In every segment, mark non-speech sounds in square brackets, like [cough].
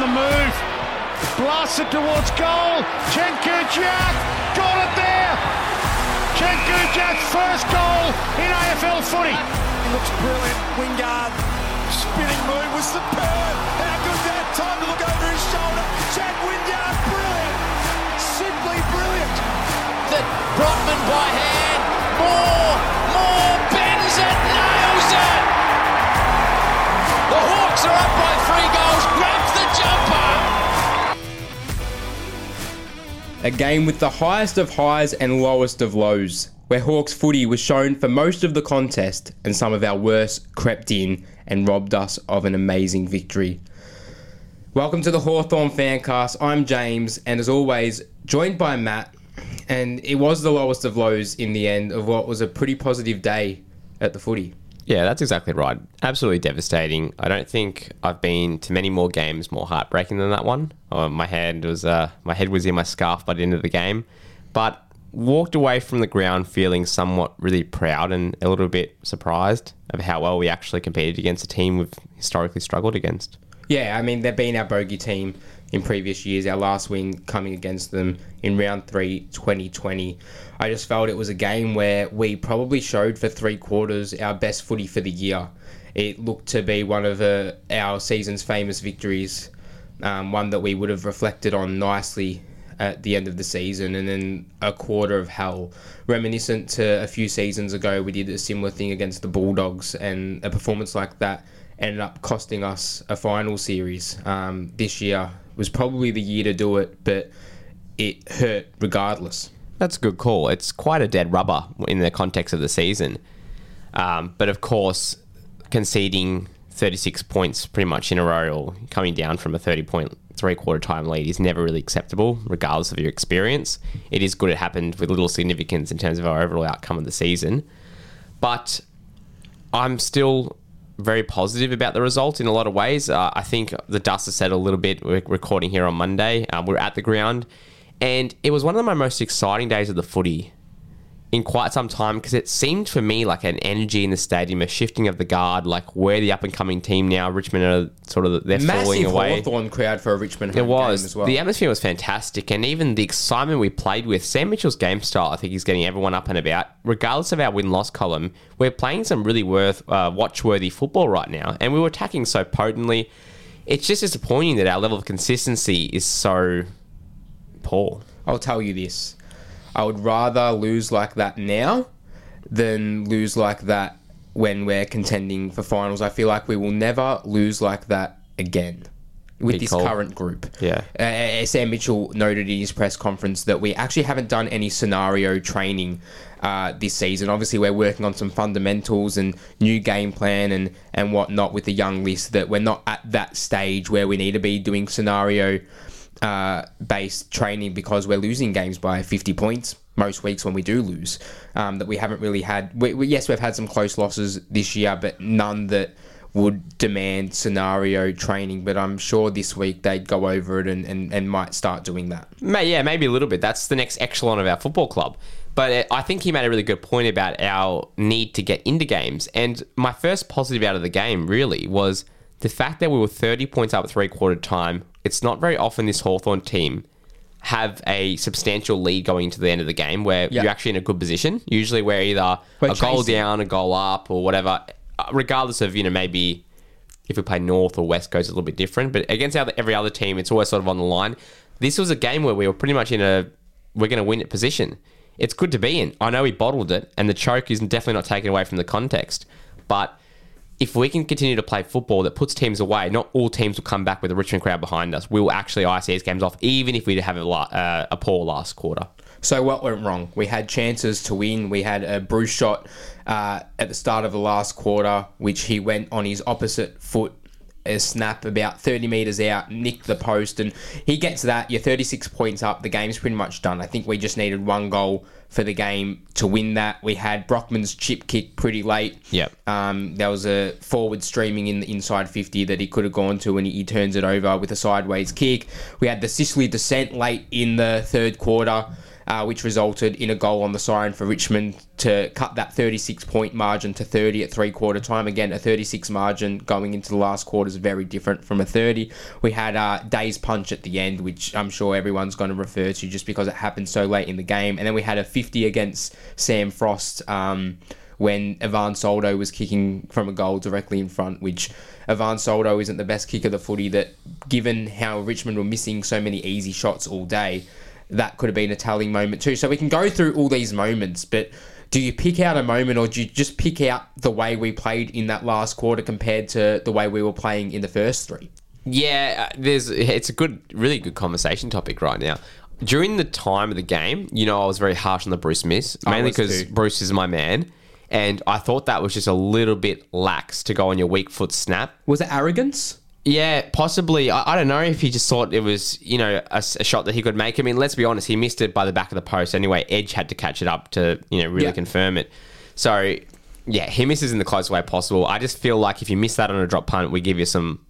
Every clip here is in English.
on the move. Blasted towards goal. Cenk Kudjak got it there. Cenk Kudjak's first goal in AFL footy. He looks brilliant. Wingard spinning move was superb. How good that time to look over his shoulder. Jack Wingard, brilliant. Simply brilliant. That Brockman by hand. More, more, A game with the highest of highs and lowest of lows, where Hawks footy was shown for most of the contest and some of our worst crept in and robbed us of an amazing victory. Welcome to the Hawthorn Fancast. I'm James, and as always, joined by Matt. And it was the lowest of lows in the end of what was a pretty positive day at the footy. Yeah, that's exactly right. Absolutely devastating. I don't think I've been to many more games more heartbreaking than that one. Oh, my head was uh, my head was in my scarf by the end of the game, but walked away from the ground feeling somewhat really proud and a little bit surprised of how well we actually competed against a team we've historically struggled against. Yeah, I mean, they've been our bogey team in previous years. Our last win coming against them in round three, 2020. I just felt it was a game where we probably showed for three quarters our best footy for the year. It looked to be one of uh, our season's famous victories, um, one that we would have reflected on nicely at the end of the season, and then a quarter of hell. Reminiscent to a few seasons ago, we did a similar thing against the Bulldogs, and a performance like that ended up costing us a final series. Um, this year was probably the year to do it, but it hurt regardless. That's a good call. It's quite a dead rubber in the context of the season. Um, but of course, conceding 36 points pretty much in a row or coming down from a 30 point three quarter time lead is never really acceptable, regardless of your experience. It is good it happened with little significance in terms of our overall outcome of the season. But I'm still very positive about the result in a lot of ways. Uh, I think the dust has settled a little bit. We're recording here on Monday. Um, we're at the ground. And it was one of my most exciting days of the footy in quite some time because it seemed for me like an energy in the stadium, a shifting of the guard, like we're the up and coming team now. Richmond are sort of they're falling Massive away. Hawthorn crowd for a Richmond It was. as well. The atmosphere was fantastic, and even the excitement we played with. Sam Mitchell's game style, I think, he's getting everyone up and about. Regardless of our win loss column, we're playing some really worth uh, watch-worthy football right now, and we were attacking so potently. It's just disappointing that our level of consistency is so poor. I'll tell you this. I would rather lose like that now than lose like that when we're contending for finals. I feel like we will never lose like that again with Big this call. current group. Yeah. Uh, Sam Mitchell noted in his press conference that we actually haven't done any scenario training uh, this season. Obviously, we're working on some fundamentals and new game plan and, and whatnot with the young list that we're not at that stage where we need to be doing scenario uh, based training because we're losing games by 50 points most weeks when we do lose. Um, that we haven't really had. We, we, yes, we've had some close losses this year, but none that would demand scenario training. But I'm sure this week they'd go over it and, and, and might start doing that. May, yeah, maybe a little bit. That's the next echelon of our football club. But uh, I think he made a really good point about our need to get into games. And my first positive out of the game really was the fact that we were 30 points up at three quarter time. It's not very often this Hawthorn team have a substantial lead going into the end of the game where Yeah. you're actually in a good position. Usually we're either We're a goal down, a goal up, or whatever. Uh, Regardless of, you know, maybe if we play North or West Coast, it's a little bit different. But against every other team, it's always sort of on the line. This was a game where we were pretty much in a we're going to win it position. It's good to be in. I know we bottled it, and the choke is definitely not taken away from the context. But if we can continue to play football that puts teams away, not all teams will come back with a Richmond crowd behind us. We will actually ice these games off, even if we have a, uh, a poor last quarter. So what went wrong? We had chances to win. We had a Bruce shot uh, at the start of the last quarter, which he went on his opposite foot, a snap about 30 metres out, nicked the post, and he gets that. You're 36 points up. The game's pretty much done. I think we just needed one goal for the game to win that. We had Brockman's chip kick pretty late. Yep. Um, there was a forward streaming in the inside 50 that he could have gone to, and he, he turns it over with a sideways kick. We had the Sicily descent late in the third quarter. Uh, which resulted in a goal on the siren for Richmond to cut that 36 point margin to 30 at three quarter time. Again, a 36 margin going into the last quarter is very different from a 30. We had uh, Day's punch at the end, which I'm sure everyone's going to refer to just because it happened so late in the game. And then we had a 50 against Sam Frost. Um, when Ivan Soldo was kicking from a goal directly in front, which Ivan Soldo isn't the best kick of the footy. That, given how Richmond were missing so many easy shots all day, that could have been a telling moment too. So we can go through all these moments, but do you pick out a moment or do you just pick out the way we played in that last quarter compared to the way we were playing in the first three? Yeah, uh, there's it's a good, really good conversation topic right now. During the time of the game, you know, I was very harsh on the Bruce miss, mainly because. Bruce is my man, and I thought that was just a little bit lax to go on your weak foot snap. Was it arrogance? Yeah, possibly. I, I don't know if he just thought it was, you know, a shot that he could make. I mean, let's be honest, he missed it by the back of the post anyway. Edge had to catch it up to, you know, really Yeah. confirm it. So, yeah, he misses in the closest way possible. I just feel like if you miss that on a drop punt, we give you some,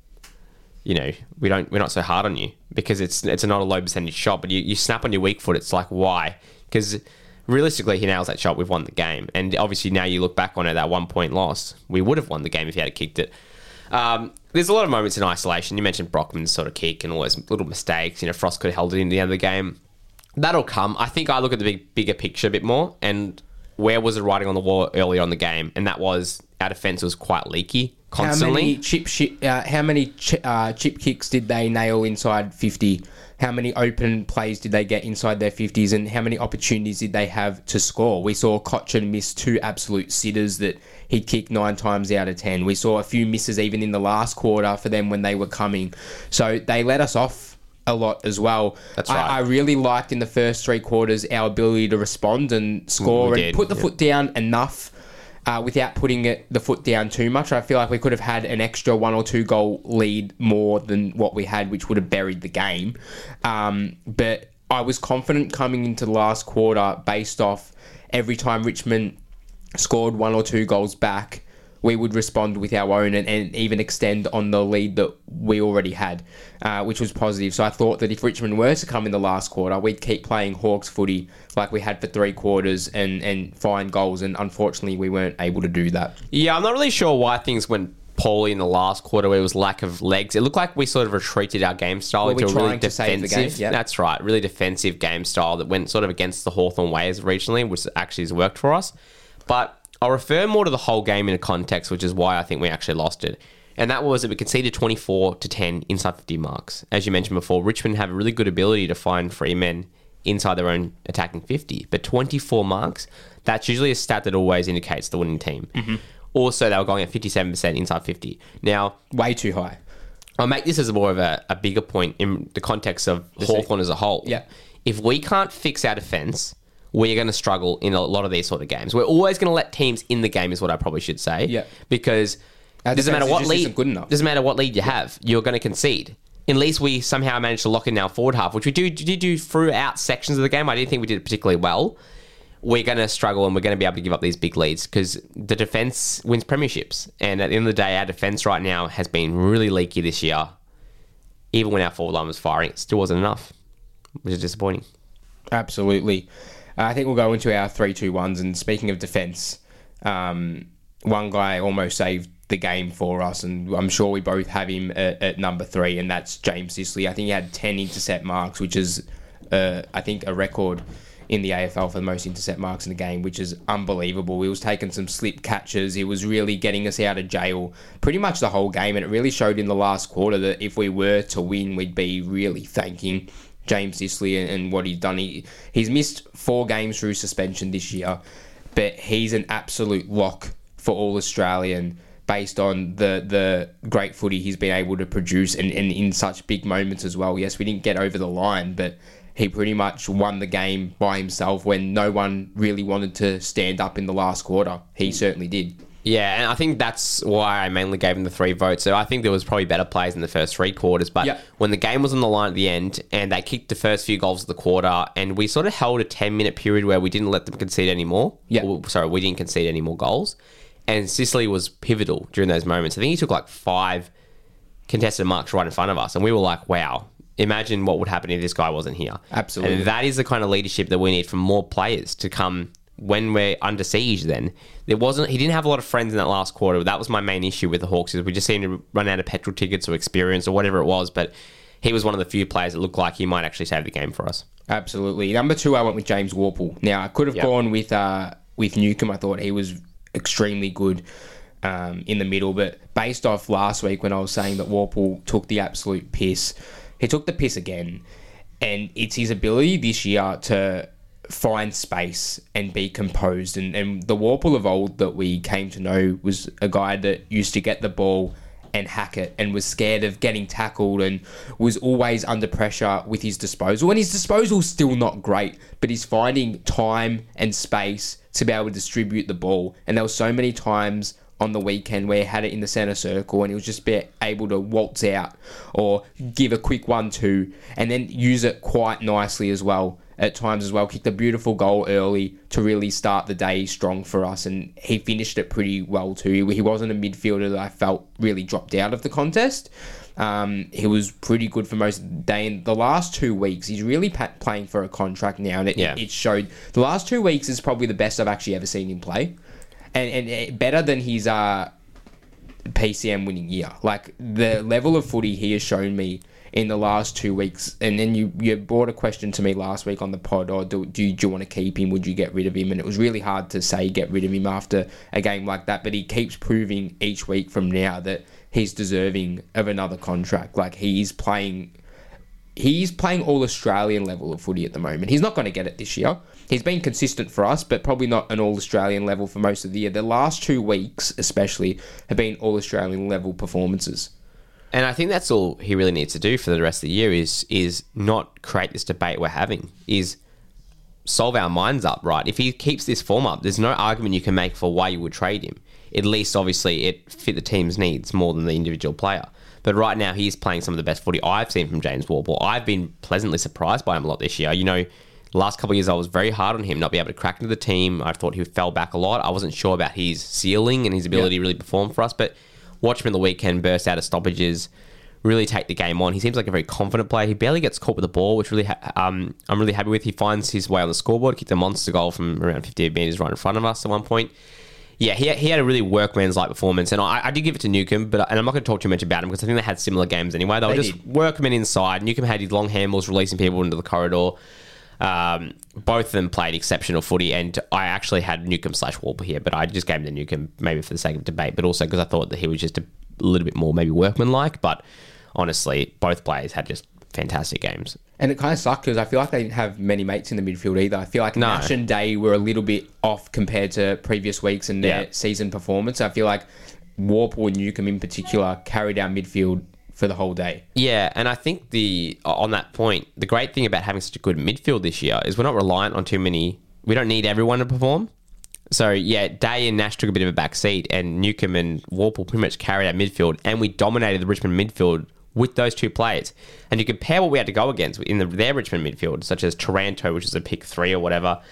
you know, we don't, we're not so hard on you because it's it's not a low percentage shot. But you, you snap on your weak foot, it's like why? Because realistically, he nails that shot, we've won the game. And obviously, now you look back on it, that one point loss, we would have won the game if he had kicked it. Um, there's a lot of moments in isolation. You mentioned Brockman's sort of kick and all those little mistakes. You know, Frost could have held it in the end of the game. That'll come. I think I look at the big, bigger picture a bit more and where was the writing on the wall earlier on the game, and that was our defense was quite leaky constantly. How many chip shi- uh, How many chi- uh, chip kicks did they nail inside fifty? How many open plays did they get inside their fifties? And how many opportunities did they have to score? We saw Cochin miss two absolute sitters that he'd kick nine times out of ten. We saw a few misses even in the last quarter for them when they were coming. So they let us off a lot as well. That's I- right. I, really liked in the first three quarters our ability to respond and score and put the yeah. foot down enough uh, without putting it, the foot down too much. I feel like we could have had an extra one or two goal lead more than what we had, which would have buried the game. Um, but I was confident coming into the last quarter based off every time Richmond scored one or two goals back. We would respond with our own and, and even extend on the lead that we already had, uh, which was positive. So I thought that if Richmond were to come in the last quarter, we'd keep playing Hawks footy like we had for three quarters and, and find goals. And unfortunately, we weren't able to do that. Yeah, I'm not really sure why things went poorly in the last quarter where it was lack of legs. It looked like we sort of retreated our game style Were we into a really defensive. game? Yeah. That's right, really defensive game style that went sort of against the Hawthorn ways regionally, which actually has worked for us. But I'll refer more to the whole game in a context, which is why I think we actually lost it. And that was that we conceded 24 to 10 inside 50 marks. As you mentioned before, Richmond have a really good ability to find free men inside their own attacking 50. But 24 marks, that's usually a stat that always indicates the winning team. Mm-hmm. Also, they were going at 57% inside 50. Now, Way too high. I'll make this as more of a, a bigger point in the context of Hawthorn as a whole. Yeah. If we can't fix our defence, we're going to struggle in a lot of these sort of games. We're always going to let teams in the game, is what I probably should say. Yeah. Because Our doesn't matter what lead good enough. doesn't matter what lead you have, you're going to concede. Unless we somehow manage to lock in our forward half, which we do did do throughout sections of the game. I didn't think we did it particularly well. We're going to struggle and we're going to be able to give up these big leads because the defense wins premierships. And at the end of the day, our defense right now has been really leaky this year. Even when our forward line was firing, it still wasn't enough, which is disappointing. Absolutely. Uh, I think we'll go into our three two ones. And speaking of defence, um, one guy almost saved the game for us, and I'm sure we both have him at, at number three, and that's James Sicily. I think he had ten intercept marks, which is, uh, I think, a record in the AFL for the most intercept marks in the game, which is unbelievable. He was taking some slip catches. He was really getting us out of jail pretty much the whole game, and it really showed in the last quarter that if we were to win, we'd be really thanking James Sicily and, and what he's done. He he's missed four games through suspension this year, but he's an absolute lock for all Australian based on the the great footy he's been able to produce and, and in such big moments as well. Yes, we didn't get over the line, but he pretty much won the game by himself when no one really wanted to stand up in the last quarter. He mm. certainly did. Yeah, and I think that's why I mainly gave him the three votes. So I think there was probably better plays in the first three quarters, but Yeah. when the game was on the line at the end and they kicked the first few goals of the quarter, and we sort of held a ten minute period where we didn't let them concede any more. Yeah. Sorry, we didn't concede any more goals, and Sicily was pivotal during those moments. I think he took like five contested marks right in front of us, and we were like, "Wow, imagine what would happen if this guy wasn't here. Absolutely. And that is the kind of leadership that we need from more players to come when we're under siege then. There wasn't he didn't have a lot of friends in that last quarter. That was my main issue with the Hawks is we just seemed to run out of petrol tickets or experience or whatever it was, but he was one of the few players that looked like he might actually save the game for us. Absolutely. Number two, I went with James Worpel. Now I could have Yep. gone with uh, with Newcombe. I thought he was extremely good um, in the middle, but based off last week when I was saying that Worpel took the absolute piss, he took the piss again, and it's his ability this year to find space and be composed. And, and the Worpel of old that we came to know was a guy that used to get the ball and hack it and was scared of getting tackled and was always under pressure with his disposal. And his disposal's still not great, but he's finding time and space to be able to distribute the ball. And there were so many times on the weekend where he had it in the centre circle and he was just be able to waltz out or give a quick one two and then use it quite nicely as well at times as well. Kicked a beautiful goal early to really start the day strong for us, and he finished it pretty well too. He wasn't a midfielder that I felt really dropped out of the contest. Um, he was pretty good for most of the day. In the last two weeks, he's really pa- playing for a contract now, and it, Yeah. it showed. The last two weeks is probably the best I've actually ever seen him play, and and uh, better than his uh, PCM winning year. Like the level of footy he has shown me in the last two weeks, and then you you brought a question to me last week on the pod, or do, do, you, do you want to keep him? Would you get rid of him? And it was really hard to say get rid of him after a game like that, but he keeps proving each week from now that he's deserving of another contract. Like he's playing he's playing all Australian level of footy at the moment. He's not going to get it this year. He's been consistent for us, but probably not an all Australian level for most of the year. The last two weeks, especially, have been all Australian level performances. And I think that's all he really needs to do for the rest of the year is is not create this debate we're having. Is solve our minds up, right? If he keeps this form up, there's no argument you can make for why you would trade him. At least, obviously, it fit the team's needs more than the individual player. But right now, he's playing some of the best footy I've seen from James Worpel. I've been pleasantly surprised by him a lot this year. You know, last couple of years I was very hard on him, not be able to crack into the team. I thought he fell back a lot. I wasn't sure about his ceiling and his ability to really perform for us. But watch him in the weekend, burst out of stoppages, really take the game on. He seems like a very confident player. He barely gets caught with the ball, which really ha- um, I'm really happy with. He finds his way on the scoreboard, kicked a monster goal from around 50 metres right in front of us at one point. Yeah, he, he had a really workman's like performance, and I, I did give it to Newcombe, but and I'm not going to talk too much about him because I think they had similar games anyway. They, were They just did. workmen inside. Newcombe had his long handballs releasing people into the corridor. Um, both of them played exceptional footy, and I actually had Newcombe slash Worpel here, but I just gave him to Newcombe maybe for the sake of debate, but also because I thought that he was just a little bit more maybe workmanlike. But honestly, both players had just fantastic games. And it kind of sucked because I feel like they didn't have many mates in the midfield either. I feel like No. Nash and Day were a little bit off compared to previous weeks and their Yeah. season performance. I feel like Worpel and Newcombe in particular carried our midfield for the whole day. Yeah, and I think the on that point, the great thing about having such a good midfield this year is we're not reliant on too many. We don't need everyone to perform. So yeah, Day and Nash took a bit of a back seat, and Newcombe and Worpel pretty much carried our midfield, and we dominated the Richmond midfield with those two players. And you compare what we had to go against in the, their Richmond midfield, such as Taranto, which is a pick three or whatever,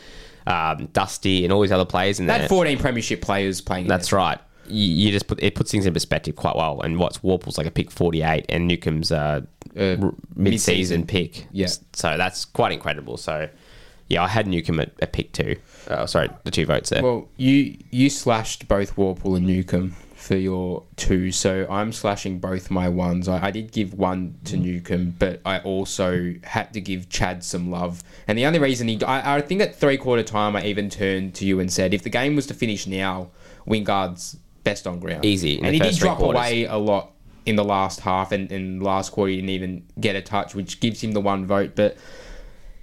um, Dusty, and all these other players there. had 14 premiership players playing. That's right. You, you just put it puts things in perspective quite well. And what's Worpel's like a pick forty eight, and Newcombe's uh, r- mid season pick. Yeah. So that's quite incredible. So yeah, I had Newcombe at, at pick two. Uh, sorry, the two votes there. Well, you you slashed both Worpel and Newcombe for your two, so I'm slashing both my ones. I, I did give one to Newcombe, but I also had to give Chad some love. And the only reason he, I, I think at three quarter time, I even turned to you and said, if the game was to finish now, Wingard's best on ground, Easy and he did drop quarters. away a lot in the last half, and in the last quarter he didn't even get a touch, which gives him the one vote, but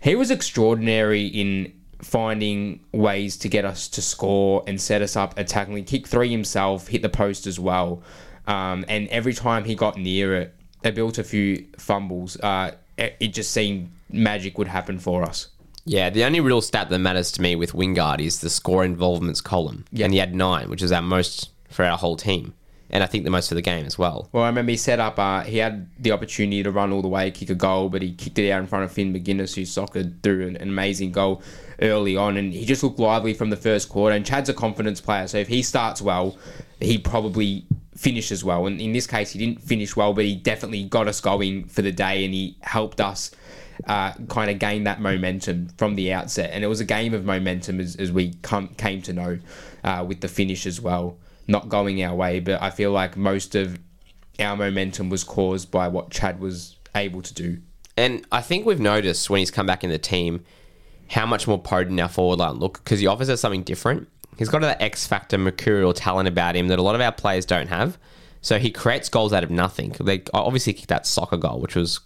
he was extraordinary in finding ways to get us to score and set us up attacking. He kicked three himself, hit the post as well, um, and every time he got near it, they built a few fumbles. Uh, it, just seemed magic would happen for us. Yeah, the only real stat that matters to me with Wingard is the score involvements column. Yeah. And he had nine, which is our most for our whole team. And I think the most for the game as well. Well, I remember he set up. Uh, he had the opportunity to run all the way, kick a goal, but he kicked it out in front of Finn Maginness, who soccered through an, an amazing goal early on, and he just looked lively from the first quarter. And Chad's a confidence player, so if he starts well, he probably finish as well. And in this case, he didn't finish well, but he definitely got us going for the day, and he helped us uh, kind of gain that momentum from the outset. And it was a game of momentum as, as we come, came to know uh, with the finish as well, not going our way. But I feel like most of our momentum was caused by what Chad was able to do. And I think we've noticed when he's come back in the team how much more potent our forward line look because he offers us something different. He's got that X factor mercurial talent about him that a lot of our players don't have. So he creates goals out of nothing. They obviously kicked that soccer goal, which was,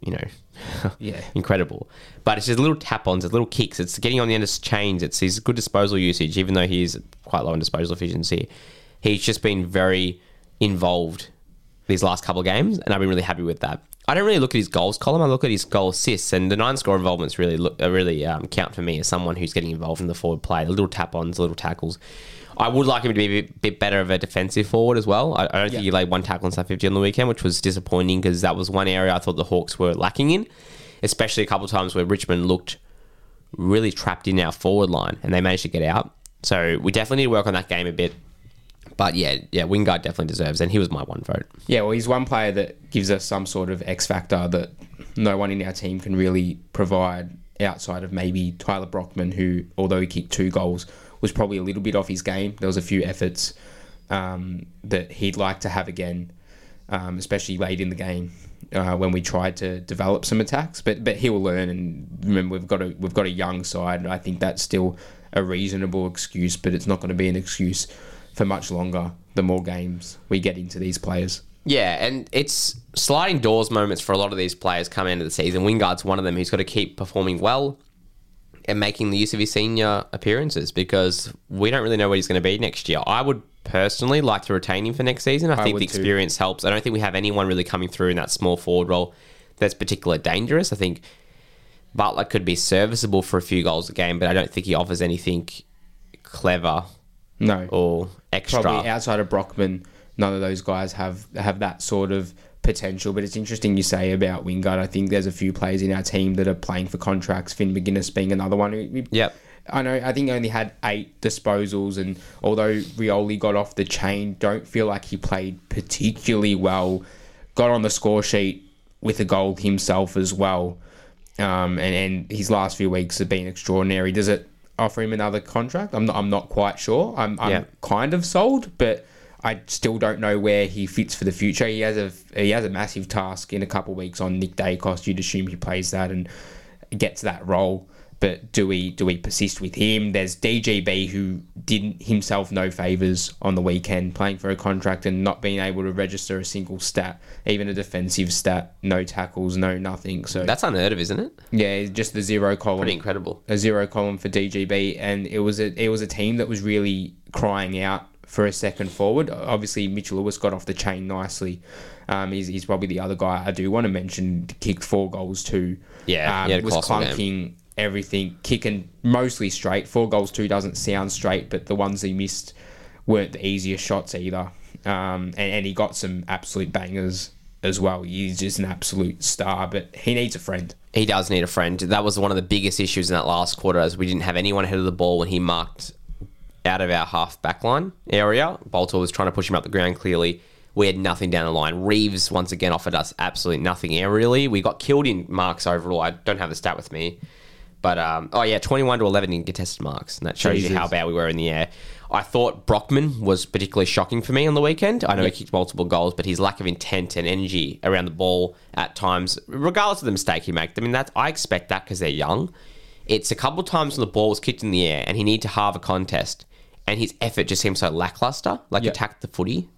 you know, [laughs] Yeah. incredible. But it's just little tap ons, it's little kicks. It's getting on the end of chains. It's his good disposal usage, even though he's quite low in disposal efficiency. He's just been very involved these last couple of games, and I've been really happy with that. I don't really look at his goals column. I look at his goal assists, and the nine score involvements really look, uh, really um, count for me as someone who's getting involved in the forward play. The little tap ons, little tackles. I would like him to be a bit, bit better of a defensive forward as well. I, I don't think he laid one tackle in sub 50 on the weekend, which was disappointing because that was one area I thought the Hawks were lacking in, especially a couple of times where Richmond looked really trapped in our forward line and they managed to get out. So we definitely need to work on that game a bit. But yeah, yeah, Wingard definitely deserves, and he was my one vote. Yeah, well, he's one player that gives us some sort of X factor that no one in our team can really provide outside of maybe Tyler Brockman, who, although he kicked two goals, was probably a little bit off his game. There was a few efforts um, that he'd like to have again, um, especially late in the game uh, when we tried to develop some attacks. But but he'll learn, and remember we've got a we've got a young side. and I think that's still a reasonable excuse, but it's not going to be an excuse for much longer. The more games we get into these players. Yeah, and it's sliding doors moments for a lot of these players come into the season. Wingard's one of them who's got to keep performing well and making the use of his senior appearances because we don't really know where he's going to be next year. I would personally like to retain him for next season. I, think would the too. experience helps. I don't think we have anyone really coming through in that small forward role that's particularly dangerous. I think Butler could be serviceable for a few goals a game, but I don't think he offers anything clever No, or extra. probably outside of Brockman, none of those guys have have that sort of potential. But it's interesting you say about Wingard. I think there's a few players in our team that are playing for contracts. Finn Maginness being another one. Yep. I know. I think only had eight disposals, and although Rioli got off the chain, don't feel like he played particularly well. Got on the score sheet with a goal himself as well, um, and and his last few weeks have been extraordinary. Does it offer him another contract? I'm not. I'm not quite sure. I'm. I'm Yeah. kind of sold, but I still don't know where he fits for the future. He has a he has a massive task in a couple of weeks on Nick Daicos. You'd assume he plays that and gets that role. But do we do we persist with him? There's DGB who didn't himself no favors on the weekend, playing for a contract and not being able to register a single stat, even a defensive stat, no tackles, no nothing. So That's unheard of, isn't it? yeah, just the zero column Pretty incredible. a zero column for DGB, and it was a it was a team that was really crying out for a second forward. Obviously, Mitchell Lewis got off the chain nicely. Um, he's, he's probably the other guy I do want to mention. Kicked four goals too. Yeah, um, he had a was colossal game. Everything, kicking mostly straight. Four goals two doesn't sound straight, but the ones he missed weren't the easiest shots either. Um, and, and he got some absolute bangers as well. He's just an absolute star, but he needs a friend. He does need a friend. That was one of the biggest issues in that last quarter, as we didn't have anyone ahead of the ball when he marked out of our half backline area. Balta was trying to push him up the ground clearly. We had nothing down the line. Reeves once again offered us absolutely nothing aerially. We got killed in marks overall. I don't have the stat with me. But um, oh yeah, twenty-one to eleven in contested marks, and that shows you how bad we were in the air. I thought Brockman was particularly shocking for me on the weekend. I know he kicked multiple goals, but his lack of intent and energy around the ball at times, regardless of the mistake he made, I mean that I expect that because they're young. It's a couple times when the ball was kicked in the air and he needed to halve a contest, and his effort just seemed so lackluster, like Yeah. attacked the footy.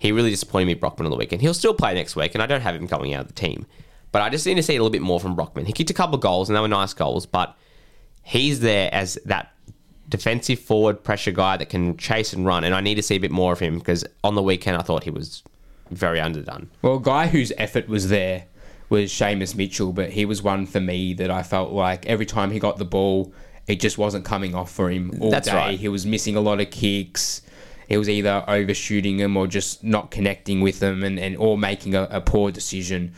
He really disappointed me, Brockman, on the weekend. He'll still play next week, and I don't have him coming out of the team. But I just need to see a little bit more from Brockman. He kicked a couple of goals, and they were nice goals, but he's there as that defensive forward pressure guy that can chase and run, and I need to see a bit more of him because on the weekend I thought he was very underdone. Well, a guy whose effort was there was Seamus Mitchell, but he was one for me that I felt like every time he got the ball, it just wasn't coming off for him all That's day. right. He was missing a lot of kicks. He was either overshooting them or just not connecting with them, and, and or making a, a poor decision.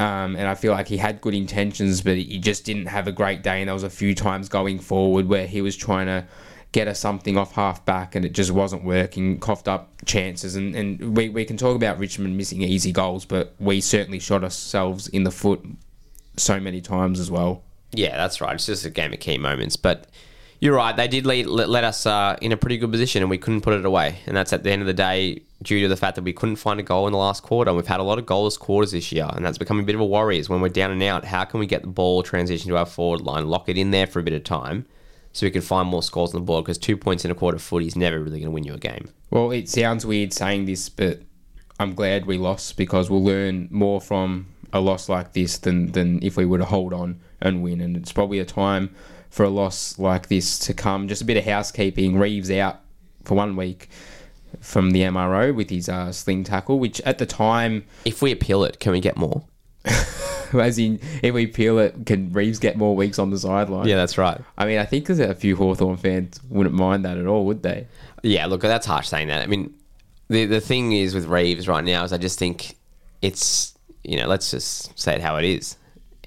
Um, and I feel like he had good intentions, but he just didn't have a great day. And there was a few times going forward where he was trying to get us something off half back, and it just wasn't working. Coughed up chances, and, and we, we can talk about Richmond missing easy goals, but we certainly shot ourselves in the foot so many times as well. Yeah, that's right. It's just a game of key moments. But you're right. They did lead, let, us uh, in a pretty good position and we couldn't put it away. And that's at the end of the day due to the fact that we couldn't find a goal in the last quarter. And we've had a lot of goalless quarters this year, and that's becoming a bit of a worry. Is when we're down and out, how can we get the ball transition to our forward line, lock it in there for a bit of time, so we can find more scores on the board? Because two points in a quarter footy is never really going to win you a game. Well, it sounds weird saying this, but I'm glad we lost because we'll learn more from a loss like this than, than if we were to hold on and win. And it's probably a time for a loss like this to come. Just a bit of housekeeping. Reeves out for one week from the MRO with his uh, sling tackle, which at the time, If we appeal it, can we get more? [laughs] as in, if we peel it, can Reeves get more weeks on the sideline? Yeah, that's right. I mean, I think there's a few Hawthorn fans wouldn't mind that at all, would they? Yeah, look, that's harsh saying that. I mean, the the thing is with Reeves right now is I just think it's you know let's just say it how it is.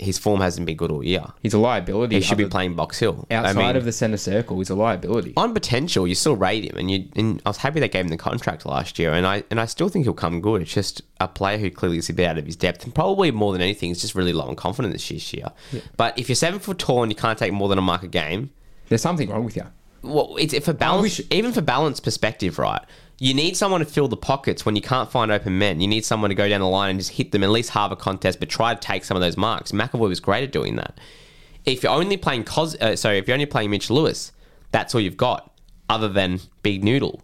His form hasn't been good all year. He's a liability. He should be playing Box Hill. outside I mean, of the centre circle. He's a liability. on potential, you still rate him, and you. And I was happy they gave him the contract last year, and I and I still think he'll come good. It's just a player who clearly is a bit out of his depth, and probably more than anything, is just really low on confidence this year. But if you're seven foot tall and you can't take more than a mark a game, There's something wrong with you. well, it's for balance, wish- even for balance perspective, right? You need someone to fill the pockets when you can't find open men. You need someone to go down the line and just hit them at least half a contest, but try to take some of those marks. McAvoy was great at doing that. If you're only playing Cos, uh, sorry, if you're only playing Mitch Lewis, that's all you've got, other than Big Noodle.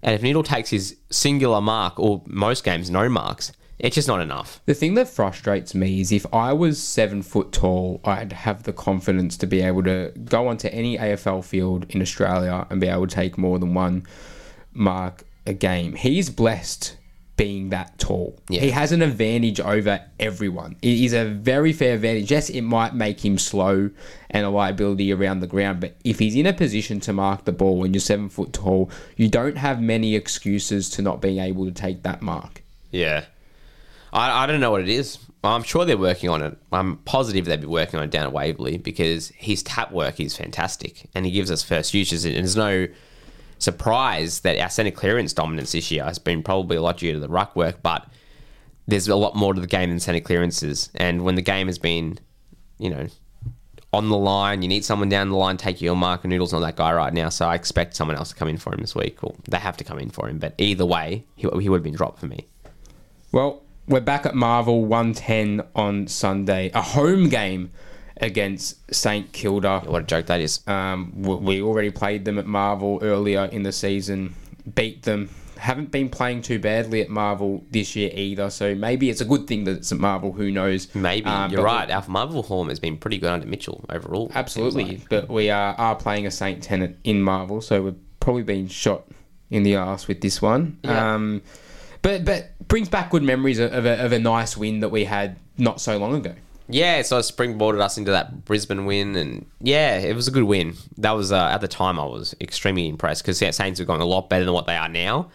And if Noodle takes his singular mark, or most games no marks, it's just not enough. The thing that frustrates me is if I was seven foot tall, I'd have the confidence to be able to go onto any AFL field in Australia and be able to take more than one mark a game. He's blessed being that tall. Yeah. He has an advantage over everyone. It is a very fair advantage. Yes, it might make him slow and a liability around the ground, but if he's in a position to mark the ball when you're seven foot tall, you don't have many excuses to not being able to take that mark. Yeah. I, I don't know what it is. I'm sure they're working on it. I'm positive they'd be working on it down at Waverley because his tap work is fantastic and he gives us first uses. And there's no surprise that our centre clearance dominance this year has been probably a lot due to the ruck work, but there's a lot more to the game than centre clearances. And when the game has been, you know, on the line, you need someone down the line, take your mark, and Noodle's not that guy right now. So I expect someone else to come in for him this week, or they have to come in for him. But either way, he, he would have been dropped for me. Well, we're back at Marvel 110 on Sunday. A home game against St Kilda. What a joke that is. Um, we already played them at Marvel earlier in the season, beat them. Haven't been playing too badly at Marvel this year either, so maybe it's a good thing that it's at Marvel. Who knows? Maybe Um, you're right. Our Marvel form has been pretty good under Mitchell overall. Absolutely, like. but we are, are playing a Saint Tenant in Marvel, so we're probably being shot in the ass with this one. Yeah. Um, but but brings back good memories of a, of a nice win that we had not so long ago. Yeah, so it springboarded us into that Brisbane win, and yeah, it was a good win. That was uh, at the time I was extremely impressed because yeah, Saints are going a lot better than what they are now.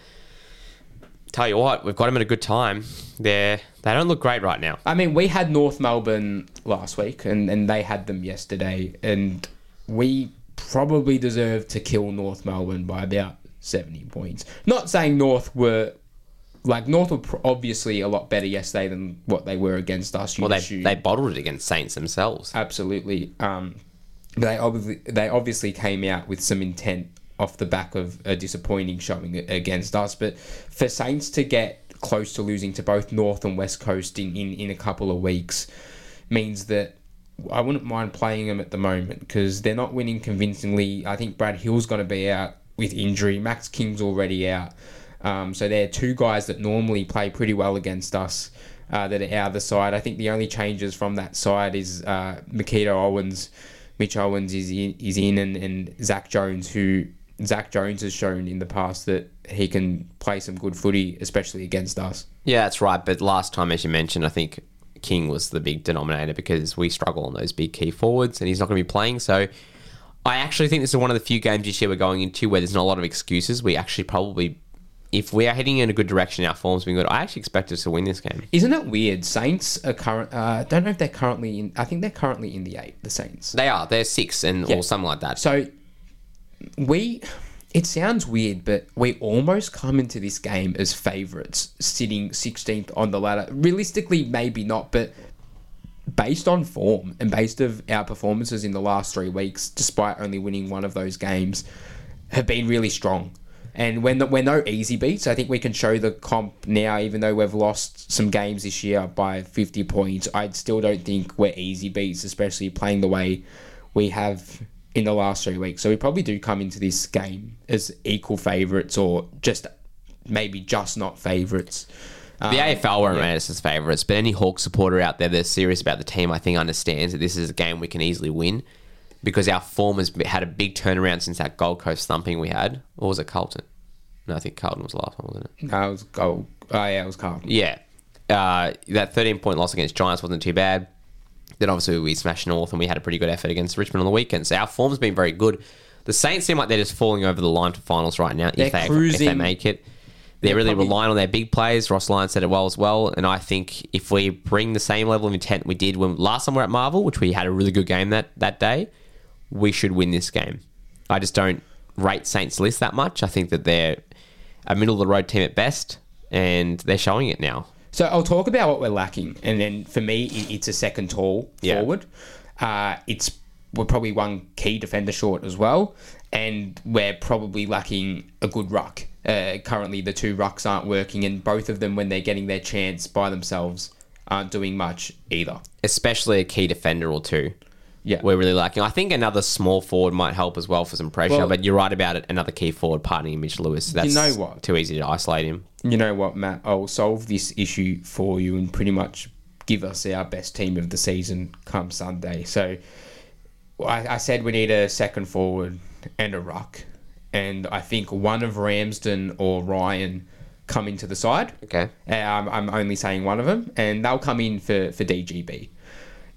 Tell you what, we've got them at a good time. They're they don't look great right now. I mean, we had North Melbourne last week, and, and they had them yesterday, and we probably deserved to kill North Melbourne by about 70 points. Not saying North were. Like, North were pr- obviously a lot better yesterday than what they were against us. Well, they assume. they bottled it against Saints themselves. Absolutely. Um, they obviously they obviously came out with some intent off the back of a disappointing showing against us. But for Saints to get close to losing to both North and West Coast in, in, in a couple of weeks means that I wouldn't mind playing them at the moment because they're not winning convincingly. I think Brad Hill's going to be out with injury. Max King's already out. Um, so they're two guys that normally play pretty well against us uh, that are out of the side. I think the only changes from that side is uh, Makita Owens, Mitch Owens is in, is in and, and Zach Jones, who Zach Jones has shown in the past that he can play some good footy, especially against us. Yeah, that's right. But last time, as you mentioned, I think King was the big denominator because we struggle on those big key forwards, and he's not going to be playing. So I actually think this is one of the few games this year we're going into where there's not a lot of excuses. We actually probably, if we are heading in a good direction, our form's been good. I actually expect us to win this game. Isn't it weird? Saints are current. Uh, I don't know if they're currently in. I think they're currently in the eight. The Saints. They are. They're six and Yeah. or something like that. So we it sounds weird, but we almost come into this game as favourites, sitting 16th on the ladder. Realistically, maybe not, but based on form and based of our performances in the last three weeks, despite only winning one of those games, have been really strong. And when the, we're no easy beats, I think we can show the comp now, even though we've lost some games this year by 50 points, I still don't think we're easy beats, especially playing the way we have in the last three weeks. So we probably do come into this game as equal favourites or just maybe just not favourites. The um, AFL won't rate us as favourites, but any Hawk supporter out there that's serious about the team, I think understands that this is a game we can easily win because our form has had a big turnaround since that Gold Coast thumping we had. Or was it Carlton? No, I think Carlton was the last one, wasn't it? No, it was goal. Oh, yeah, it was Carlton. Yeah. Uh, that 13 point loss against Giants wasn't too bad. Then obviously we smashed North and we had a pretty good effort against Richmond on the weekend. So our form's been very good. The Saints seem like they're just falling over the line for finals right now They're if they, if they make it. They're, They're really probably- relying on their big players. Ross Lyon said it well as well. And I think if we bring the same level of intent we did when last time we were at Marvel, which we had a really good game that, that day, we should win this game. I just don't rate Saints list that much. I think that they're a middle of the road team at best, and they're showing it now. So I'll talk about what we're lacking, and then for me, it's a second tall Yeah. forward. Uh, it's we're probably one key defender short as well, and we're probably lacking a good ruck. Uh, currently, the two rucks aren't working, and both of them, when they're getting their chance by themselves, aren't doing much either. especially a key defender or two. Yeah. We're really lacking. I think another small forward might help as well for some pressure, Well- but you're right about it. Another key forward partnering Mitch Lewis. That's know what? too easy to isolate him. You know what, Matt? I'll solve this issue for you and pretty much give us our best team of the season come Sunday. So I, I said we need a second forward and a ruck. And I think one of Ramsden or Ryan come into the side. Okay. Uh, I'm, I'm only saying one of them, and they'll come in for, for DGB.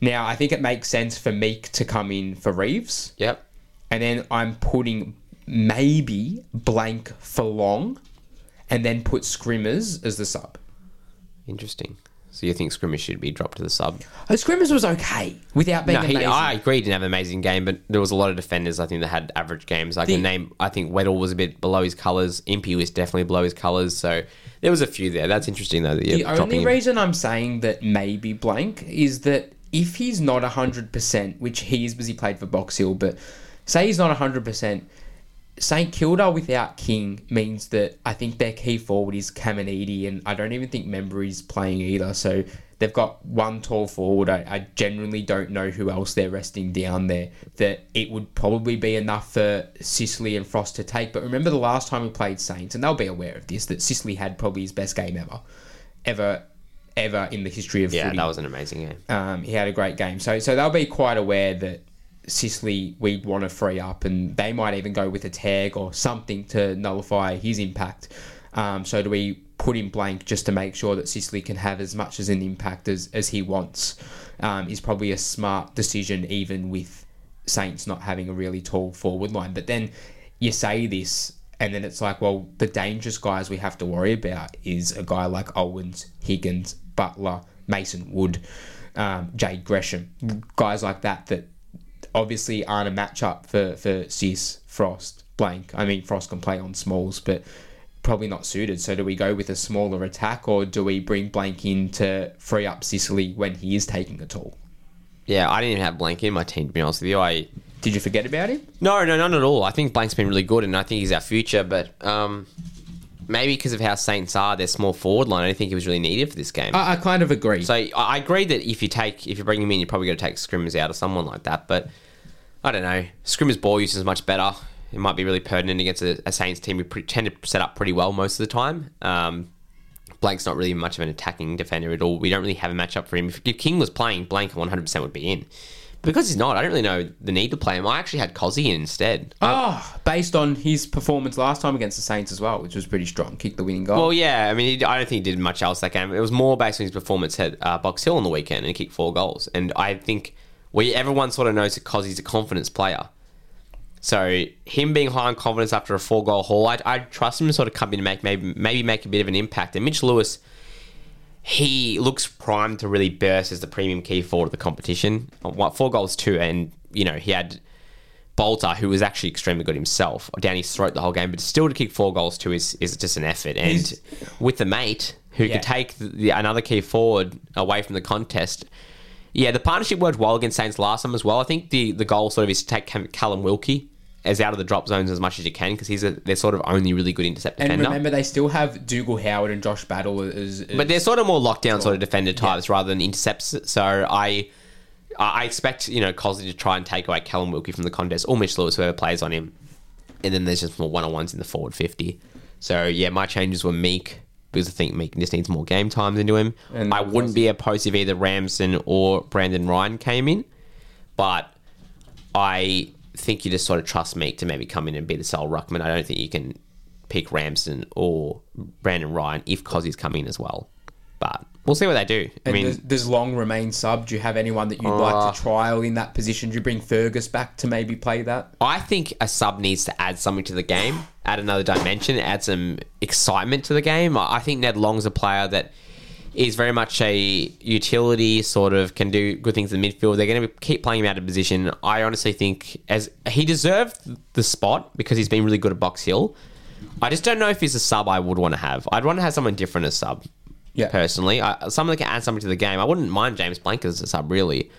Now, I think it makes sense for Meek to come in for Reeves Yep. and then I'm putting maybe blank for long, and then put Scrimmers as the sub. Interesting. So you think Scrimmage should be dropped to the sub? Oh, Scrimmers was okay without being No, he, amazing. I agree. He didn't have an amazing game, but there was a lot of defenders I think that had average games. I can The- name. I think Weddle was a bit below his colours. Impey was definitely below his colours. So there was a few there. That's interesting though. That you're the only him. reason I'm saying that maybe blank is that if he's not 100%, which he is because he played for Box Hill, but say he's not 100%, St Kilda without King means that I think their key forward is Caminiti, and I don't even think Membrey is playing either. So they've got one tall forward. I, I generally don't know who else they're resting down there. That it would probably be enough for Sicily and Frost to take. But remember the last time we played Saints, and they'll be aware of this, that Sicily had probably his best game ever, ever, ever in the history of Yeah, footy. that was an amazing game. Um, he had a great game. So so they'll be quite aware that Sicily we'd want to free up, and they might even go with a tag or something to nullify his impact. Um, so do we put him blank just to make sure that Sicily can have as much as an impact as, as he wants? Um, is probably a smart decision, even with Saints not having a really tall forward line. But then you say this, and then it's like, well, the dangerous guys we have to worry about is a guy like Owens, Higgins, Butler, Mason Wood, um, Jade Gresham, guys like that that obviously aren't a matchup for for Cis Frost blank. I mean, Frost can play on smalls, but probably not suited. So do we go with a smaller attack, or do we bring blank in to free up Sicily when he is taking a toll? Yeah, I didn't even have Blank in my team to be honest with you. I Did you forget about him? No, no, not at all. I think Blank's been really good, and I think he's our future. But um, maybe because of how Saints are, their small forward line, I don't think he was really needed for this game. I, I kind of agree. so I I agree that if you take if you bring him in, you're probably going to take Scrimmers out or someone like that. But I don't know. Scrimmers ball use is much better. It might be really pertinent against a, a Saints team. We pre- tend to set up pretty well most of the time. Um, Blank's not really much of an attacking defender at all. We don't really have a matchup for him. If, if King was playing, Blank 100% would be in. Because he's not, I don't really know the need to play him. I actually had Cozzy in instead. Oh, based on his performance last time against the Saints as well, which was pretty strong, kicked the winning goal. Well, yeah, I mean, he, I don't think he did much else that game. It was more based on his performance at uh, Box Hill on the weekend, and he kicked four goals. And I think we everyone sort of knows that Cozzy's a confidence player. So him being high on confidence after a four goal haul, I'd, I'd trust him to sort of come in and make maybe maybe make a bit of an impact. And Mitch Lewis, he looks primed to really burst as the premium key forward of the competition. Uh, what four goals too, and you know he had Balta, who was actually extremely good himself, down his throat the whole game, but still to kick four goals too is, is just an effort. And He's- with the mate who Yeah. could take the, another key forward away from the contest. Yeah, the partnership worked well against Saints last time as well. I think the, the goal sort of is to take Callum Wilkie as out of the drop zones as much as you can because he's a, they're sort of only really good intercept And defender. remember, they still have Dougal Howard and Josh Battle as, as But they're sort of more lockdown sort of defender types rather than intercepts. So I I expect, you know, Cosley to try and take away Callum Wilkie from the contest or Mitch Lewis, whoever plays on him. And then there's just more one on ones in the forward 50. So yeah, my changes were Meek because I think Meek just needs more game times into him. And I wouldn't be opposed if either Ramsden or Brandon Ryan came in. But I think you just sort of trust Meek to maybe come in and be the sole ruckman. I don't think you can pick Ramsden or Brandon Ryan if Cosley's coming in as well. But we'll see what they do. I And mean, does, does Long remain sub? Do you have anyone that you'd like to uh, trial in that position? Do you bring Fergus back to maybe play that? I think a sub needs to add something to the game, add another dimension, add some excitement to the game. I think Ned Long's a player that is very much a utility, sort of can do good things in the midfield. They're going to keep playing him out of position. I honestly think as he deserved the spot because he's been really good at Box Hill. I just don't know if he's a sub I would want to have. I'd want to have someone different as sub. Yeah. Personally, I, someone that can add something to the game. I wouldn't mind James Blanck as a sub really.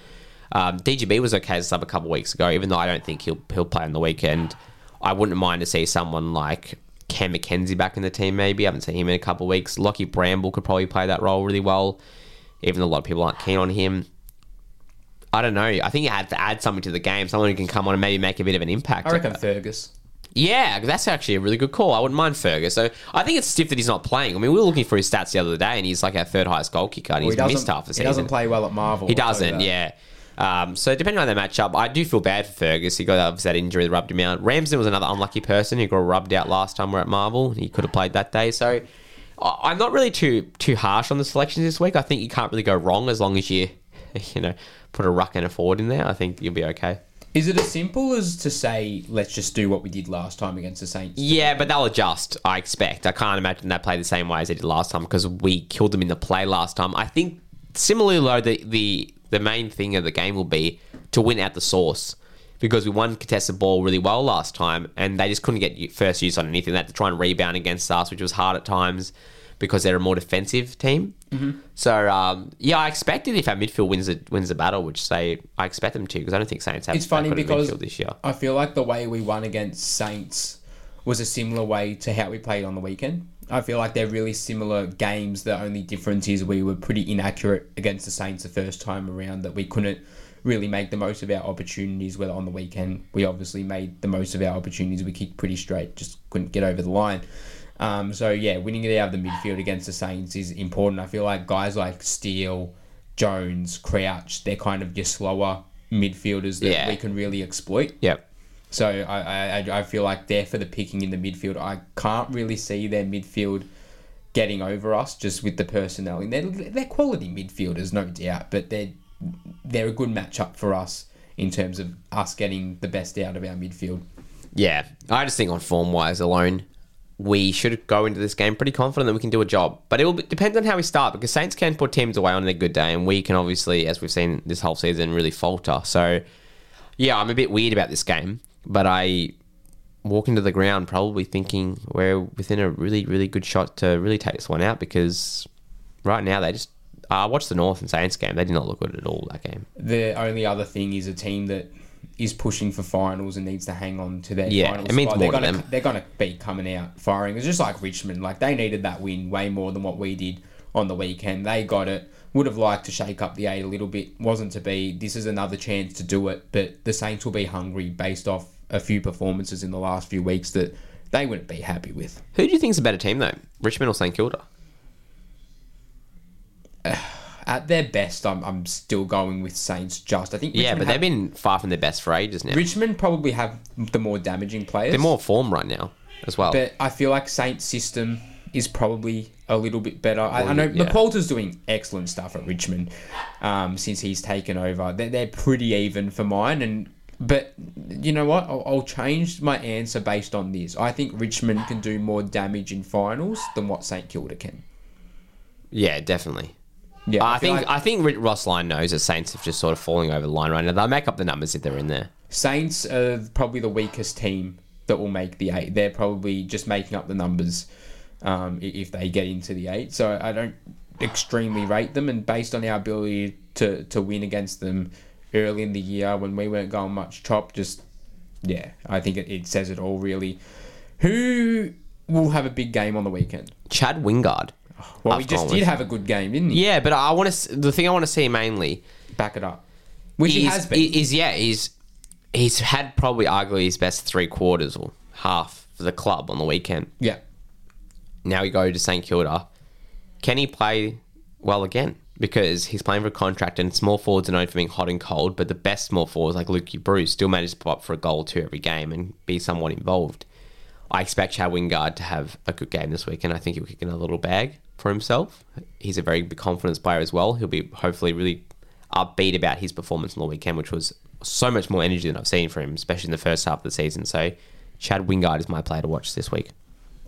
Um, DGB was okay as a sub a couple of weeks ago, even though I don't think he'll he'll play on the weekend. I wouldn't mind to see someone like Cam Mackenzie back in the team. Maybe I haven't seen him in a couple of weeks. Lachie Bramble could probably play that role really well, even though a lot of people aren't keen on him. I don't know. I think you had to add something to the game. Someone who can come on and maybe make a bit of an impact. I reckon Fergus. Yeah, that's actually a really good call. I wouldn't mind Fergus. So I think it's stiff that he's not playing. I mean, we were looking for his stats the other day, and he's like our third highest goal kicker, and Well, he's he missed half the season. he doesn't play well at Marvel. He I'll tell you doesn't, yeah. Um, so depending on their matchup, I do feel bad for Fergus. He got obviously that injury that rubbed him out. Ramsden was another unlucky person who got rubbed out last time we're at Marvel. He could have played that day. So I'm not really too too harsh on the selections this week. I think you can't really go wrong as long as you [laughs] you know put a ruck and a forward in there. I think you'll be okay. Is it as simple as to say, let's just do what we did last time against the Saints? Yeah, but they'll adjust. I expect. I can't imagine they play the same way as they did last time because we killed them in the play last time. I think similarly, though, the the the main thing of the game will be to win out the source because we won contested ball really well last time, and they just couldn't get first use on anything. They had to try and rebound against us, which was hard at times because they're a more defensive team. Mm-hmm. So um, yeah, I expected if our midfield wins the wins the battle, which say I expect them to because I don't think Saints have. It's funny because midfield this year. I feel like the way we won against Saints was a similar way to how we played on the weekend. I feel like they're really similar games. The only difference is we were pretty inaccurate against the Saints the first time around. That we couldn't really make the most of our opportunities. Whether on the weekend we obviously made the most of our opportunities. We kicked pretty straight, just couldn't get over the line. Um, so yeah, winning it out of the midfield against the Saints is important. I feel like guys like Steele, Jones, Crouch, they're kind of your slower midfielders that Yeah. we can really exploit. Yep. So I, I, I feel like they're for the picking in the midfield. I can't really see their midfield getting over us just with the personnel. And they're, they're quality midfielders, no doubt, but they're they're a good matchup for us in terms of us getting the best out of our midfield. Yeah, I just think on form wise alone, we should go into this game pretty confident that we can do a job. But it will depend on how we start because Saints can put teams away on their good day, and we can obviously, as we've seen this whole season, really falter. So, yeah, I'm a bit weird about this game, but I walk into the ground probably thinking we're within a really, really good shot to really take this one out because right now they just. I watched the North and Saints game. They did not look good at all that game. The only other thing is a team that is pushing for finals and needs to hang on to their Yeah, final it means more they're to gonna, them. They're going to be coming out firing. It's just like Richmond. Like they needed that win way more than what we did on the weekend. They got it. Would have liked to shake up the eight a little bit. Wasn't to be. This is another chance to do it. But the Saints will be hungry based off a few performances in the last few weeks that they wouldn't be happy with. Who do you think's a better team though, Richmond or St Kilda? [sighs] At their best, I'm, I'm still going with Saints. Just I think. Yeah, but have- they've been far from their best for ages now. Richmond probably have the more damaging players. They're more form right now as well. But I feel like Saints' system is probably a little bit better. I, I know yeah. Laporta's doing excellent stuff at Richmond um, since he's taken over. They're, they're pretty even for mine, and but you know what? I'll, I'll change my answer based on this. I think Richmond can do more damage in finals than what St Kilda can. yeah, definitely. Yeah, I, think like I think Ross Lyon knows that Saints have just sort of falling over the line right now. They'll make up the numbers if they're in there. Saints are probably the weakest team that will make the eight. They're probably just making up the numbers um, if they get into the eight. So I don't extremely rate them, and based on our ability to to win against them early in the year when we weren't going much top, just yeah, I think it, it says it all really. Who will have a big game on the weekend? Chad Wingard. Well, I've we just did with- have a good game, didn't he? Yeah, but I want to. The thing I want to see mainly Back it up. Which he has been. is yeah, he's he's had probably arguably his best three quarters or half for the club on the weekend. yeah. Now we go to St Kilda. Can he play well again? Because he's playing for a contract and small forwards are known for being hot and cold, but the best small forwards like Lukey Breust still manages to pop up for a goal two every game and be somewhat involved. I expect Chad Wingard to have a good game this week, and I think he'll kick in a little bag for himself. He's a very confidence player as well. He'll be hopefully really upbeat about his performance on the weekend, which was so much more energy than I've seen from him, especially in the first half of the season. So, Chad Wingard is my player to watch this week.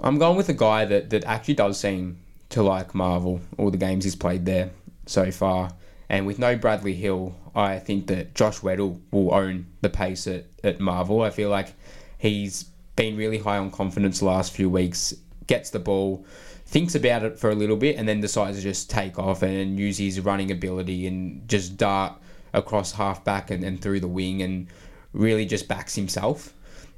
I'm going with a guy that, that actually does seem to like Marvel, all the games he's played there so far. And with no Bradley Hill, I think that Josh Weddle will own the pace at, at Marvel. I feel like he's been really high on confidence last few weeks, gets the ball, thinks about it for a little bit, and then decides to just take off and use his running ability and just dart across half back and, and through the wing and really just backs himself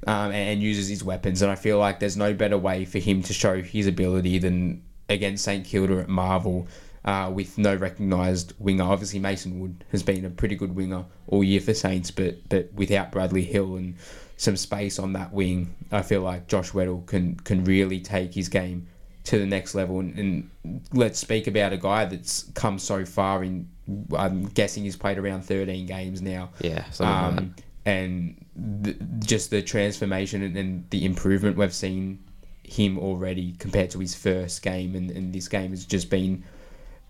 um, and uses his weapons. And I feel like there's no better way for him to show his ability than against St Kilda at Marvel uh, with no recognised winger. Obviously, Mason Wood has been a pretty good winger all year for Saints, but but without Bradley Hill and some space on that wing, I feel like Josh Weddle can can really take his game to the next level. And, and let's speak about a guy that's come so far in. I'm guessing he's played around 13 games now. Yeah, like. Um, and just the transformation and, and the improvement we've seen him already compared to his first game, and, and this game has just been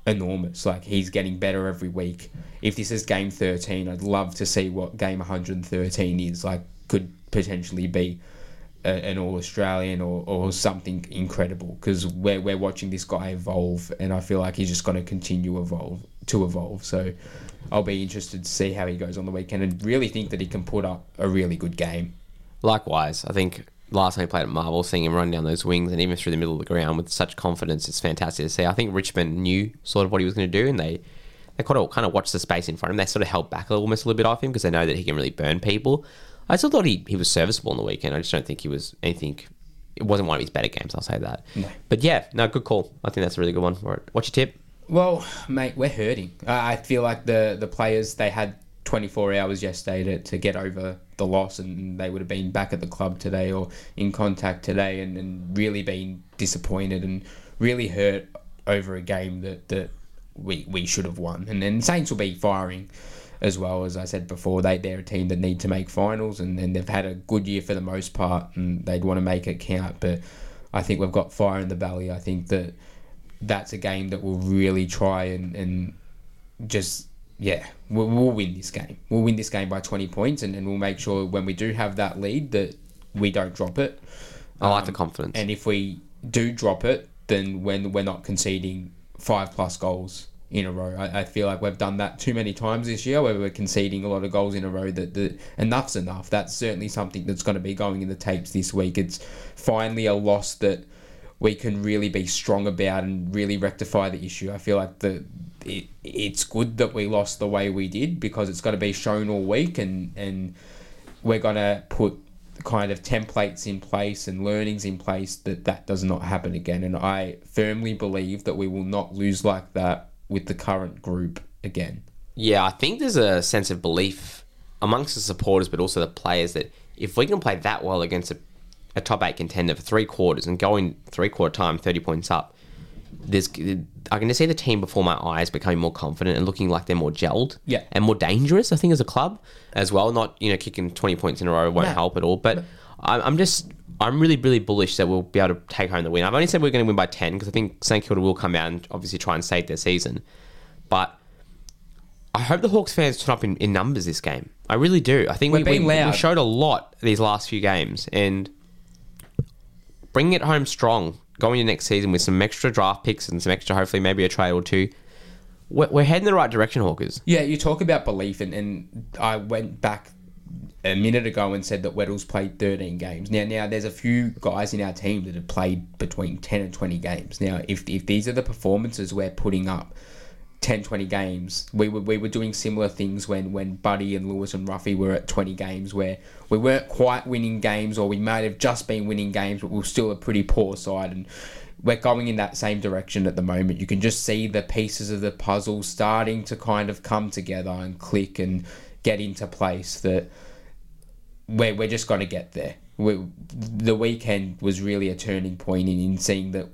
enormous. Like he's getting better every week. If this is game 13, I'd love to see what game 113 is. Like could potentially be a, an All Australian or, or something incredible because we're, we're watching this guy evolve, and I feel like he's just going to continue evolve to evolve. So I'll be interested to see how he goes on the weekend, and really think that he can put up a really good game. Likewise, I think last time he played at Marvel, seeing him run down those wings and even through the middle of the ground with such confidence, it's fantastic to see. I think Richmond knew sort of what he was going to do, and they they kind of kind of watched the space in front of him. They sort of held back a little, almost a little bit off him because they know that he can really burn people. I still thought he, he was serviceable on the weekend. I just don't think he was anything. It wasn't one of his better games. I'll say that. But yeah, no, good call. I think that's a really good one for it. What's your tip? Well, mate, we're hurting. I feel like the the players they had 24 hours yesterday to, to get over the loss, and they would have been back at the club today or in contact today, and, and really been disappointed and really hurt over a game that that we we should have won. And then Saints will be firing. As well as I said before, they they're a team that need to make finals, and, and they've had a good year for the most part, and they'd want to make it count. But I think we've got fire in the belly. I think that that's a game that we'll really try and, and just yeah we'll, we'll win this game. We'll win this game by 20 points and, and we'll make sure when we do have that lead that we don't drop it. I like the um, confidence. and if we do drop it then when we're not conceding five plus goals in a row I, I feel like we've done that too many times this year where we're conceding a lot of goals in a row that, that enough's enough. That's certainly something that's going to be going in the tapes this week. It's finally a loss that we can really be strong about and really rectify the issue. I feel like the it, it's good that we lost the way we did because it's got to be shown all week and and we're going to put kind of templates in place and learnings in place that that does not happen again and I firmly believe that we will not lose like that with the current group again. Yeah, I think there's a sense of belief amongst the supporters, but also the players that if we can play that well against a, a top eight contender for three quarters and going three quarter time, 30 points up, there's I can just see the team before my eyes becoming more confident and looking like they're more gelled Yeah. and more dangerous, I think, as a club as well. Not, you know, kicking 20 points in a row won't No. help at all, but I'm I'm just. I'm really, really bullish that we'll be able to take home the win. I've only said we're going to win by 10 because I think St Kilda will come out and obviously try and save their season. But I hope the Hawks fans turn up in, in numbers this game. I really do. I think We're we, we, loud. we showed a lot these last few games and bringing it home strong, going into next season with some extra draft picks and some extra, hopefully, maybe a trade or two. we're, we're heading in the right direction, Hawkers. Yeah, you talk about belief, and, and I went back a minute ago and said that Weddle's played 13 games. Now, now there's a few guys in our team that have played between 10 and 20 games. Now, if, if these are the performances we're putting up, 10, 20 games, we were, we were doing similar things when, when Buddy and Lewis and Roughy were at 20 games where we weren't quite winning games or we might have just been winning games, but we we're still a pretty poor side. And we're going in that same direction at the moment. You can just see the pieces of the puzzle starting to kind of come together and click and get into place that we're, we're just going to get there. We, the weekend was really a turning point in, in seeing that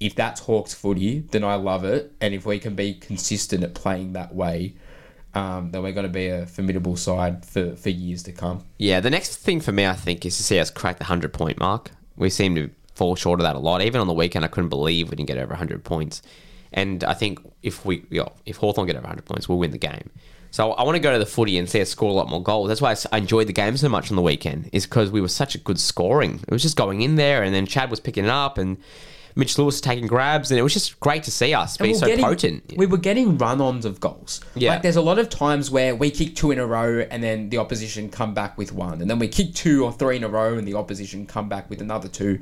if that's Hawks footy, then I love it. And if we can be consistent at playing that way, um, then we're going to be a formidable side for, for years to come. Yeah, the next thing for me, I think, is to see us crack the 100 point mark. We seem to fall short of that a lot. Even on the weekend, I couldn't believe we didn't get over 100 points. And I think if we, you know, if Hawthorn get over 100 points, we'll win the game. So I want to go to the footy and see us score a lot more goals. That's why I enjoyed the game so much on the weekend, is because we were such a good scoring. It was just going in there, and then Chad was picking it up, and Mitch Lewis taking grabs, and it was just great to see us be so getting, potent. We were getting run-ons of goals. Yeah. Like there's a lot of times where we kick two in a row and then the opposition come back with one, and then we kick two or three in a row and the opposition come back with another two.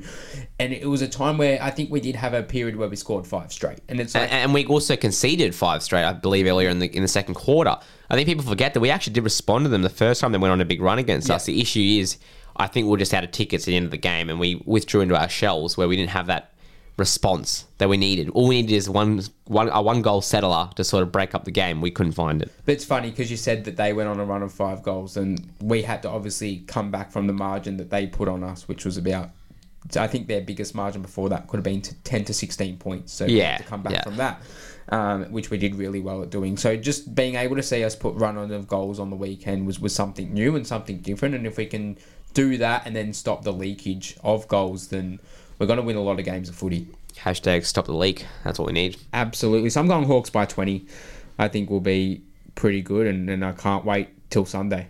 And it was a time where I think we did have a period where we scored five straight, and it's like, and, and we also conceded five straight, I believe, earlier in the in the second quarter. I think people forget that we actually did respond to them the first time they went on a big run against Yeah. us. The issue is, I think we we're just out of tickets at the end of the game, and we withdrew into our shells where we didn't have that response that we needed. All we needed is one one a one goal settler to sort of break up the game. We couldn't find it. But it's funny because you said that they went on a run of five goals, and we had to obviously come back from the margin that they put on us, which was about. I think their biggest margin before that could have been to ten to sixteen points. So we Yeah, had to come back yeah. from that, um, which we did really well at doing. So just being able to see us put run on of goals on the weekend was was something new and something different. And if we can do that and then stop the leakage of goals, then we're going to win a lot of games of footy. Hashtag stop the leak. That's what we need. Absolutely. So I'm going Hawks by 20. I think we'll be pretty good, and, and I can't wait till Sunday.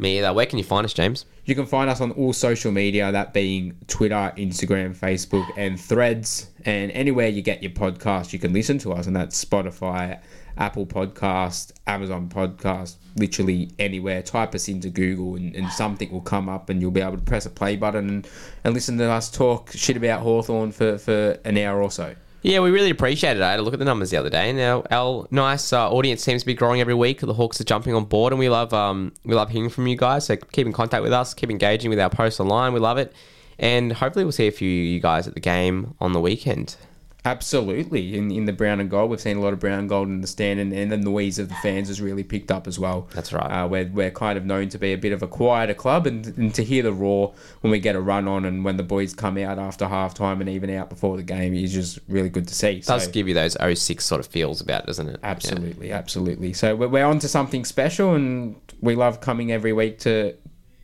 Me either. Where can you find us, James? You can find us on all social media, that being Twitter, Instagram, Facebook, and Threads. And anywhere you get your podcast, you can listen to us, and that's Spotify, Apple Podcast, Amazon Podcast, literally anywhere. Type us into Google, and, and something will come up, and you'll be able to press a play button and, and listen to us talk shit about Hawthorn for, for an hour or so. Yeah, we really appreciate it. I had a look at the numbers the other day, and our, our nice uh, audience seems to be growing every week. The Hawks are jumping on board, and we love um, we love hearing from you guys. So keep in contact with us, keep engaging with our posts online. We love it, and hopefully we'll see a few of you guys at the game on the weekend. Absolutely. In in the brown and gold, we've seen a lot of brown and gold in the stand, and, and the noise of the fans has really picked up as well. That's right. Uh, we're, we're kind of known to be a bit of a quieter club, and, and to hear the roar when we get a run on and when the boys come out after half time and even out before the game is just really good to see. does So- give you those 06 sort of feels about it, doesn't it? Yeah. Absolutely, absolutely. So we're, we're on to something special, and we love coming every week to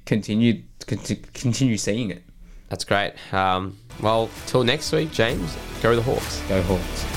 continue to continue seeing it. That's great. Um, well, till next week, James, go the Hawks. Go Hawks.